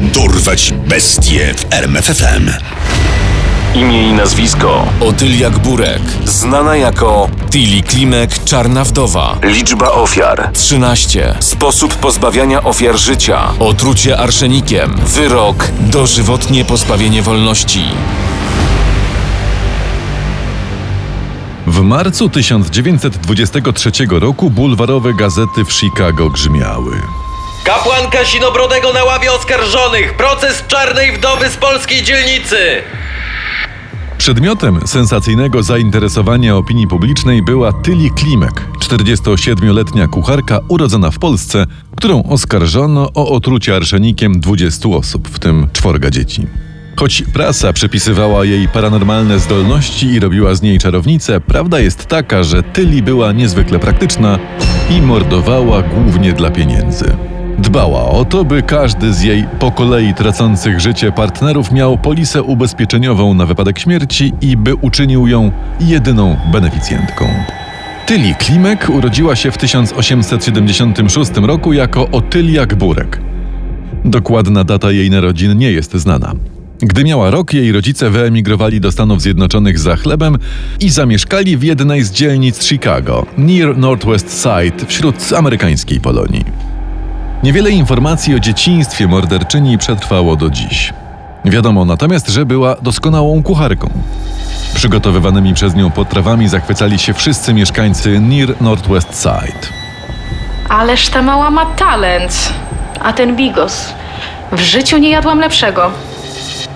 Dorwać bestie w RMFFM. Imię i nazwisko Otylia Gburek, znana jako Tilly Klimek Czarna Wdowa. Liczba ofiar 13. Sposób pozbawiania ofiar życia. Otrucie arszenikiem. Wyrok dożywotnie pozbawienie wolności. W marcu 1923 roku bulwarowe gazety w Chicago grzmiały. Kapłan Kasinobrodego na ławie oskarżonych. Proces czarnej wdowy z polskiej dzielnicy. Przedmiotem sensacyjnego zainteresowania opinii publicznej była Tyli Klimek, 47-letnia kucharka urodzona w Polsce, którą oskarżono o otrucie arszenikiem 20 osób, w tym czworga dzieci. Choć prasa przypisywała jej paranormalne zdolności i robiła z niej czarownicę, prawda jest taka, że Tyli była niezwykle praktyczna i mordowała głównie dla pieniędzy. Dbała o to, by każdy z jej po kolei tracących życie partnerów miał polisę ubezpieczeniową na wypadek śmierci i by uczynił ją jedyną beneficjentką. Tyli Klimek urodziła się w 1876 roku jako Otylia Gburek. Dokładna data jej narodzin nie jest znana. Gdy miała rok, jej rodzice wyemigrowali do Stanów Zjednoczonych za chlebem i zamieszkali w jednej z dzielnic Chicago, near Northwest Side, wśród amerykańskiej Polonii. Niewiele informacji o dzieciństwie morderczyni przetrwało do dziś. Wiadomo natomiast, że była doskonałą kucharką. Przygotowywanymi przez nią potrawami zachwycali się wszyscy mieszkańcy Near Northwest Side. Ależ ta mała ma talent. A ten bigos. W życiu nie jadłam lepszego.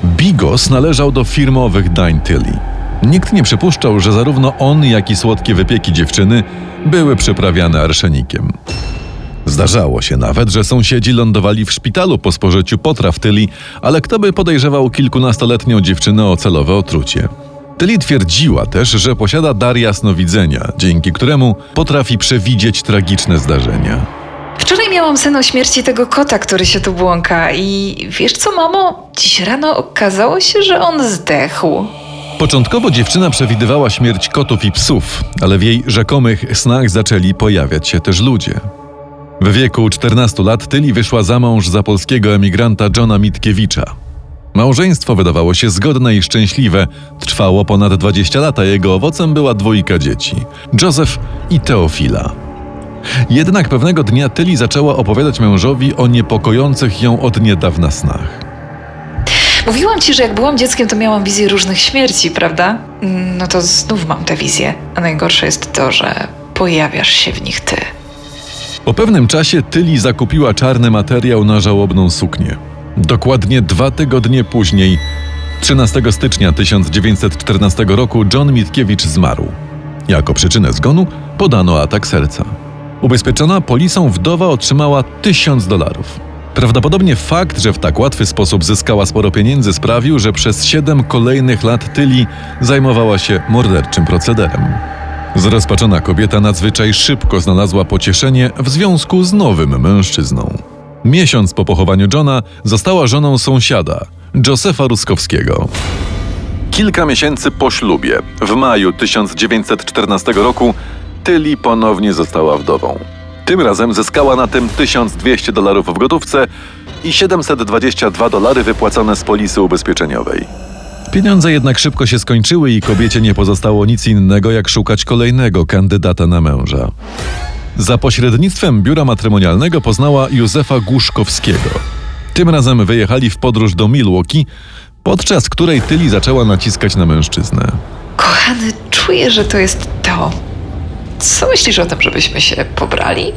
Bigos należał do firmowych dań Tilly. Nikt nie przypuszczał, że zarówno on, jak i słodkie wypieki dziewczyny były przyprawiane arszenikiem. Zdarzało się nawet, że sąsiedzi lądowali w szpitalu po spożyciu potraw Tyli, ale kto by podejrzewał kilkunastoletnią dziewczynę o celowe otrucie? Tyli twierdziła też, że posiada dar jasnowidzenia, dzięki któremu potrafi przewidzieć tragiczne zdarzenia. Wczoraj miałam sen o śmierci tego kota, który się tu błąka i wiesz co, mamo? Dziś rano okazało się, że on zdechł. Początkowo dziewczyna przewidywała śmierć kotów i psów, ale w jej rzekomych snach zaczęli pojawiać się też ludzie. W wieku 14 lat Tyli wyszła za mąż za polskiego emigranta Johna Mitkiewicza. Małżeństwo wydawało się zgodne i szczęśliwe. Trwało ponad 20 lat, a jego owocem była dwójka dzieci Józef i Teofila. Jednak pewnego dnia Tyli zaczęła opowiadać mężowi o niepokojących ją od niedawna snach. Mówiłam ci, że jak byłam dzieckiem, to miałam wizję różnych śmierci, prawda? No to znów mam tę wizję. A najgorsze jest to, że pojawiasz się w nich ty. Po pewnym czasie Tyli zakupiła czarny materiał na żałobną suknię. Dokładnie dwa tygodnie później, 13 stycznia 1914 roku, John Mitkiewicz zmarł. Jako przyczynę zgonu podano atak serca. Ubezpieczona polisą wdowa otrzymała tysiąc dolarów. Prawdopodobnie fakt, że w tak łatwy sposób zyskała sporo pieniędzy, sprawił, że przez siedem kolejnych lat Tyli zajmowała się morderczym procederem. Zrozpaczona kobieta nadzwyczaj szybko znalazła pocieszenie w związku z nowym mężczyzną. Miesiąc po pochowaniu Johna została żoną sąsiada, Josefa Ruskowskiego. Kilka miesięcy po ślubie, w maju 1914 roku, Tyli ponownie została wdową. Tym razem zyskała na tym 1200 dolarów w gotówce i 722 dolary wypłacone z polisy ubezpieczeniowej. Pieniądze jednak szybko się skończyły i kobiecie nie pozostało nic innego, jak szukać kolejnego kandydata na męża. Za pośrednictwem biura matrymonialnego poznała Józefa Głuszkowskiego. Tym razem wyjechali w podróż do Milwaukee, podczas której Tyli zaczęła naciskać na mężczyznę. Kochany, czuję, że to jest to. Co myślisz o tym, żebyśmy się pobrali?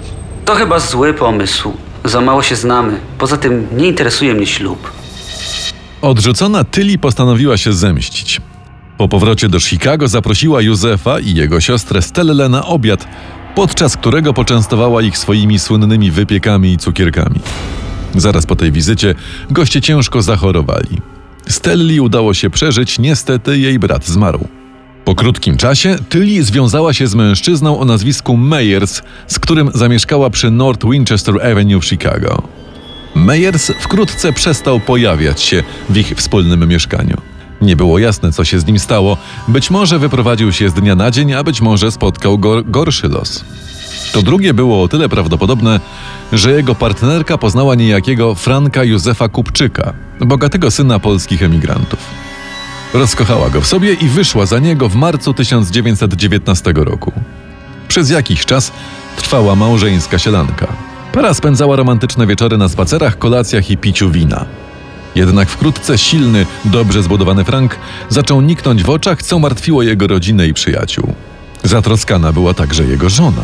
To chyba zły pomysł. Za mało się znamy. Poza tym nie interesuje mnie ślub. Odrzucona Tyli postanowiła się zemścić. Po powrocie do Chicago zaprosiła Józefa i jego siostrę Stellę na obiad, podczas którego poczęstowała ich swoimi słynnymi wypiekami i cukierkami. Zaraz po tej wizycie goście ciężko zachorowali. Stelli udało się przeżyć, niestety jej brat zmarł. Po krótkim czasie Tyli związała się z mężczyzną o nazwisku Meyers, z którym zamieszkała przy North Winchester Avenue w Chicago. Meyers wkrótce przestał pojawiać się w ich wspólnym mieszkaniu. Nie było jasne, co się z nim stało. Być może wyprowadził się z dnia na dzień, a być może spotkał go gorszy los. To drugie było o tyle prawdopodobne, że jego partnerka poznała niejakiego Franka Józefa Kupczyka, bogatego syna polskich emigrantów. Rozkochała go w sobie i wyszła za niego w marcu 1919 roku. Przez jakiś czas trwała małżeńska sielanka. Para spędzała romantyczne wieczory na spacerach, kolacjach i piciu wina. Jednak wkrótce silny, dobrze zbudowany Frank zaczął niknąć w oczach, co martwiło jego rodzinę i przyjaciół. Zatroskana była także jego żona.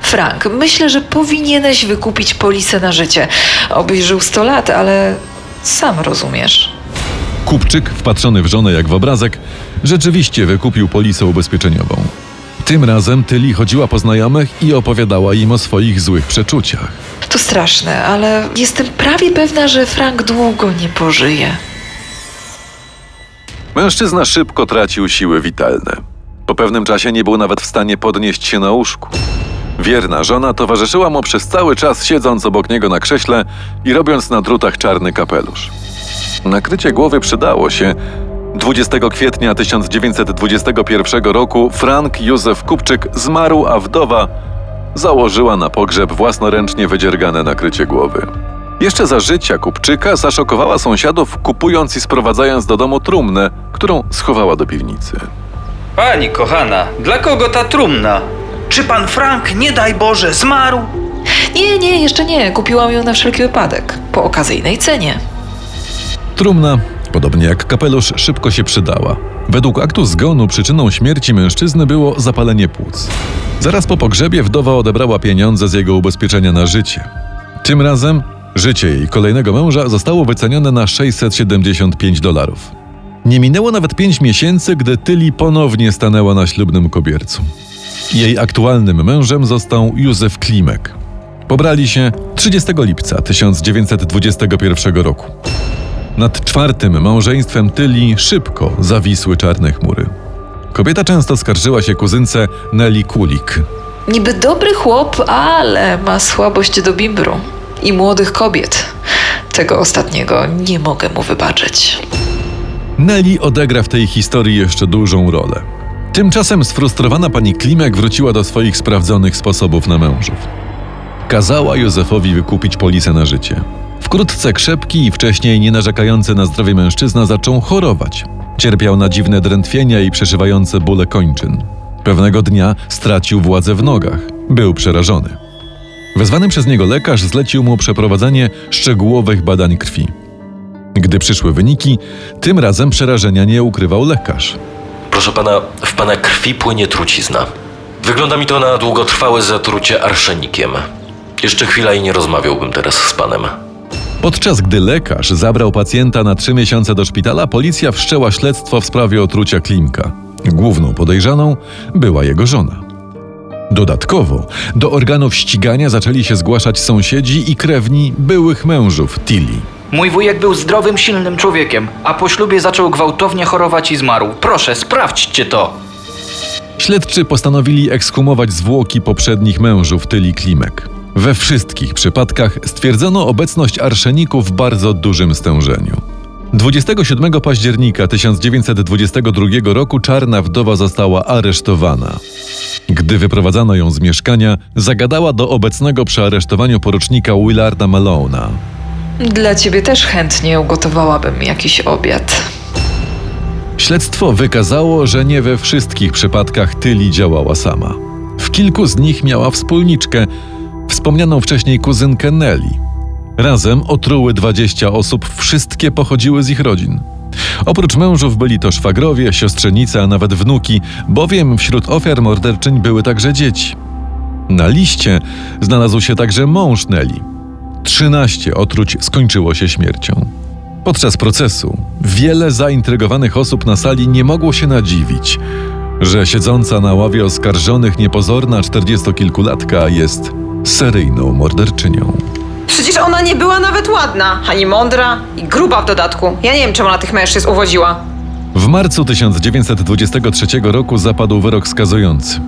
Frank, myślę, że powinieneś wykupić polisę na życie. Obyś żył 100 lat, ale sam rozumiesz. Kupczyk, wpatrzony w żonę jak w obrazek, rzeczywiście wykupił polisę ubezpieczeniową. Tym razem Tyli chodziła po znajomych i opowiadała im o swoich złych przeczuciach. To straszne, ale jestem prawie pewna, że Frank długo nie pożyje. Mężczyzna szybko tracił siły witalne. Po pewnym czasie nie był nawet w stanie podnieść się na łóżku. Wierna żona towarzyszyła mu przez cały czas, siedząc obok niego na krześle i robiąc na drutach czarny kapelusz. Nakrycie głowy przydało się. 20 kwietnia 1921 roku Frank Józef Kupczyk zmarł, a wdowa założyła na pogrzeb własnoręcznie wydziergane nakrycie głowy. Jeszcze za życia Kupczyka zaszokowała sąsiadów, kupując i sprowadzając do domu trumnę, którą schowała do piwnicy. Pani kochana, dla kogo ta trumna? Czy pan Frank, nie daj Boże, zmarł? Nie, nie, jeszcze nie. Kupiłam ją na wszelki wypadek. Po okazyjnej cenie. Trumna, podobnie jak kapelusz, szybko się przydała. Według aktu zgonu przyczyną śmierci mężczyzny było zapalenie płuc. Zaraz po pogrzebie wdowa odebrała pieniądze z jego ubezpieczenia na życie. Tym razem życie jej kolejnego męża zostało wycenione na 675 dolarów. Nie minęło nawet 5 miesięcy, gdy Tyli ponownie stanęła na ślubnym kobiercu. Jej aktualnym mężem został Józef Klimek. Pobrali się 30 lipca 1921 roku. Nad czwartym małżeństwem Tyli szybko zawisły czarne chmury. Kobieta często skarżyła się kuzynce Nelly Kulik. Niby dobry chłop, ale ma słabość do bimbru i młodych kobiet. Tego ostatniego nie mogę mu wybaczyć. Nelly odegra w tej historii jeszcze dużą rolę. Tymczasem sfrustrowana pani Klimek wróciła do swoich sprawdzonych sposobów na mężów. Kazała Józefowi wykupić polisę na życie. Wkrótce krzepki i wcześniej nienarzekający na zdrowie mężczyzna zaczął chorować. Cierpiał na dziwne drętwienia i przeszywające bóle kończyn. Pewnego dnia stracił władzę w nogach. Był przerażony. Wezwany przez niego lekarz zlecił mu przeprowadzenie szczegółowych badań krwi. Gdy przyszły wyniki, tym razem przerażenia nie ukrywał lekarz. Proszę pana, w pana krwi płynie trucizna. Wygląda mi to na długotrwałe zatrucie arszenikiem. Jeszcze chwila i nie rozmawiałbym teraz z panem. Podczas gdy lekarz zabrał pacjenta na trzy miesiące do szpitala, policja wszczęła śledztwo w sprawie otrucia Klimka. Główną podejrzaną była jego żona. Dodatkowo do organów ścigania zaczęli się zgłaszać sąsiedzi i krewni byłych mężów Tilly. Mój wujek był zdrowym, silnym człowiekiem, a po ślubie zaczął gwałtownie chorować i zmarł. Proszę, sprawdźcie to. Śledczy postanowili ekshumować zwłoki poprzednich mężów Tyli Klimek. We wszystkich przypadkach stwierdzono obecność arszeniku w bardzo dużym stężeniu. 27 października 1922 roku czarna wdowa została aresztowana. Gdy wyprowadzano ją z mieszkania, zagadała do obecnego przy aresztowaniu porucznika Willarda Malona. Dla ciebie też chętnie ugotowałabym jakiś obiad. Śledztwo wykazało, że nie we wszystkich przypadkach Tyli działała sama. W kilku z nich miała wspólniczkę, wspomnianą wcześniej kuzynkę Nelly. Razem otruły 20 osób, wszystkie pochodziły z ich rodzin. Oprócz mężów byli to szwagrowie, siostrzenice, a nawet wnuki, bowiem wśród ofiar morderczyń były także dzieci. Na liście znalazł się także mąż Nelly. 13 otruć skończyło się śmiercią. Podczas procesu wiele zaintrygowanych osób na sali nie mogło się nadziwić, że siedząca na ławie oskarżonych niepozorna czterdziestokilkulatka jest seryjną morderczynią. Przecież ona nie była nawet ładna, ani mądra i gruba w dodatku. Ja nie wiem, czemu ona tych mężczyzn uwodziła. W marcu 1923 roku zapadł wyrok skazujący.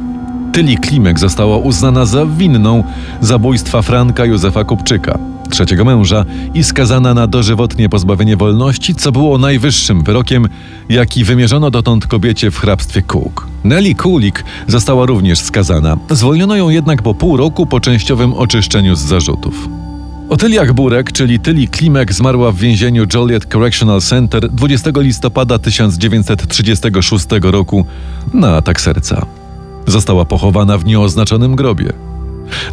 Tyli Klimek została uznana za winną zabójstwa Franka Józefa Kupczyka, trzeciego męża, i skazana na dożywotnie pozbawienie wolności, co było najwyższym wyrokiem, jaki wymierzono dotąd kobiecie w hrabstwie Cook. Nelly Kulik została również skazana. Zwolniono ją jednak po pół roku po częściowym oczyszczeniu z zarzutów. Otylia Burek, czyli Tyli Klimek, zmarła w więzieniu Joliet Correctional Center 20 listopada 1936 roku na atak serca. Została pochowana w nieoznaczonym grobie.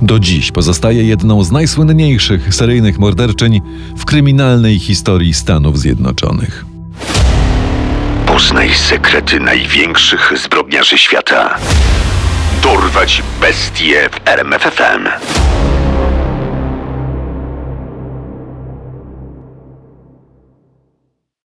Do dziś pozostaje jedną z najsłynniejszych seryjnych morderczyń w kryminalnej historii Stanów Zjednoczonych. Poznaj sekrety największych zbrodniarzy świata. Dorwać bestie w RMFFM.